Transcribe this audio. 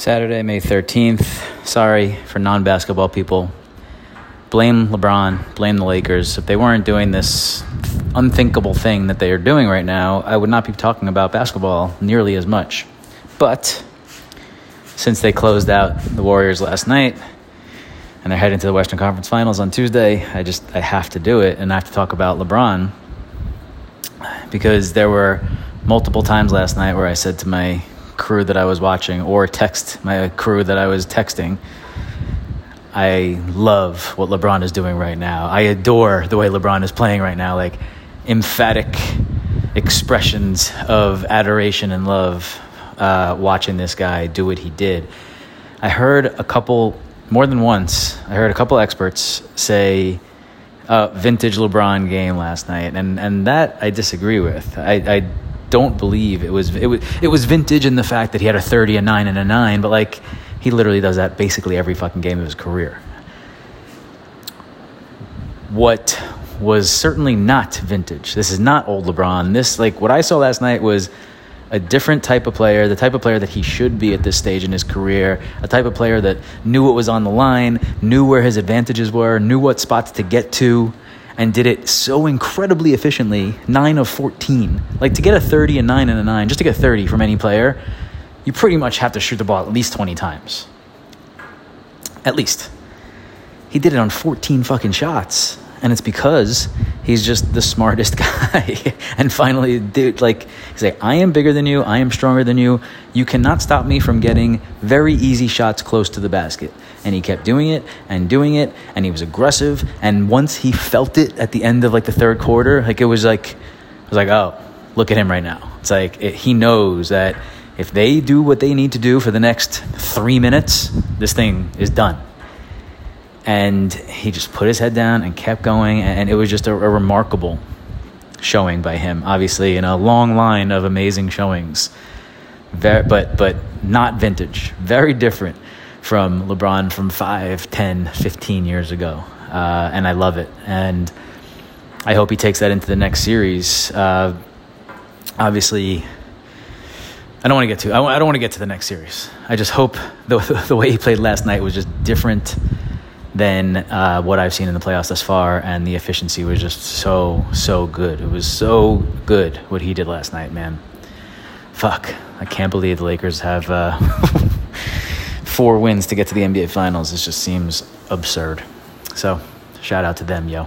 Saturday, May 13th. Sorry for non basketball people. Blame LeBron, blame the Lakers. If they weren't doing this unthinkable thing that they are doing right now, I would not be talking about basketball nearly as much. But since they closed out the Warriors last night and they're heading to the Western Conference Finals on Tuesday, I just I have to do it and I have to talk about LeBron because there were multiple times last night where I said to my crew that I was watching or text my crew that I was texting. I love what LeBron is doing right now. I adore the way LeBron is playing right now. Like emphatic expressions of adoration and love uh, watching this guy do what he did. I heard a couple, more than once, I heard a couple experts say, uh, vintage LeBron game last night, and, and that I disagree with. I, I don't believe it was it was it was vintage in the fact that he had a 30 a 9 and a 9 but like he literally does that basically every fucking game of his career. What was certainly not vintage this is not old lebron this like what i saw last night was a different type of player the type of player that he should be at this stage in his career a type of player that knew what was on the line knew where his advantages were knew what spots to get to and did it so incredibly efficiently 9 of 14 like to get a 30 and 9 and a 9 just to get 30 from any player you pretty much have to shoot the ball at least 20 times. At least. He did it on 14 fucking shots and it's because he's just the smartest guy. and finally, dude, like, he's like, I am bigger than you, I am stronger than you. You cannot stop me from getting very easy shots close to the basket. And he kept doing it and doing it, and he was aggressive. And once he felt it at the end of like the third quarter, like it was like, I was like, oh, look at him right now. It's like it, he knows that if they do what they need to do for the next three minutes, this thing is done and he just put his head down and kept going and it was just a, a, remarkable showing by him obviously in a long line of amazing showings. Very, but but not vintage. Very different from lebron from 5 10 15 years ago. Uh, and i love it. And i hope he takes that into the next series. Uh, obviously I don't want to get to. I don't want to get to the next series. I just hope the the way he played last night was just different than uh, what I've seen in the playoffs thus far, and the efficiency was just so so good. It was so good what he did last night, man. Fuck, I can't believe the Lakers have uh, four wins to get to the NBA Finals. It just seems absurd. So, shout out to them, yo.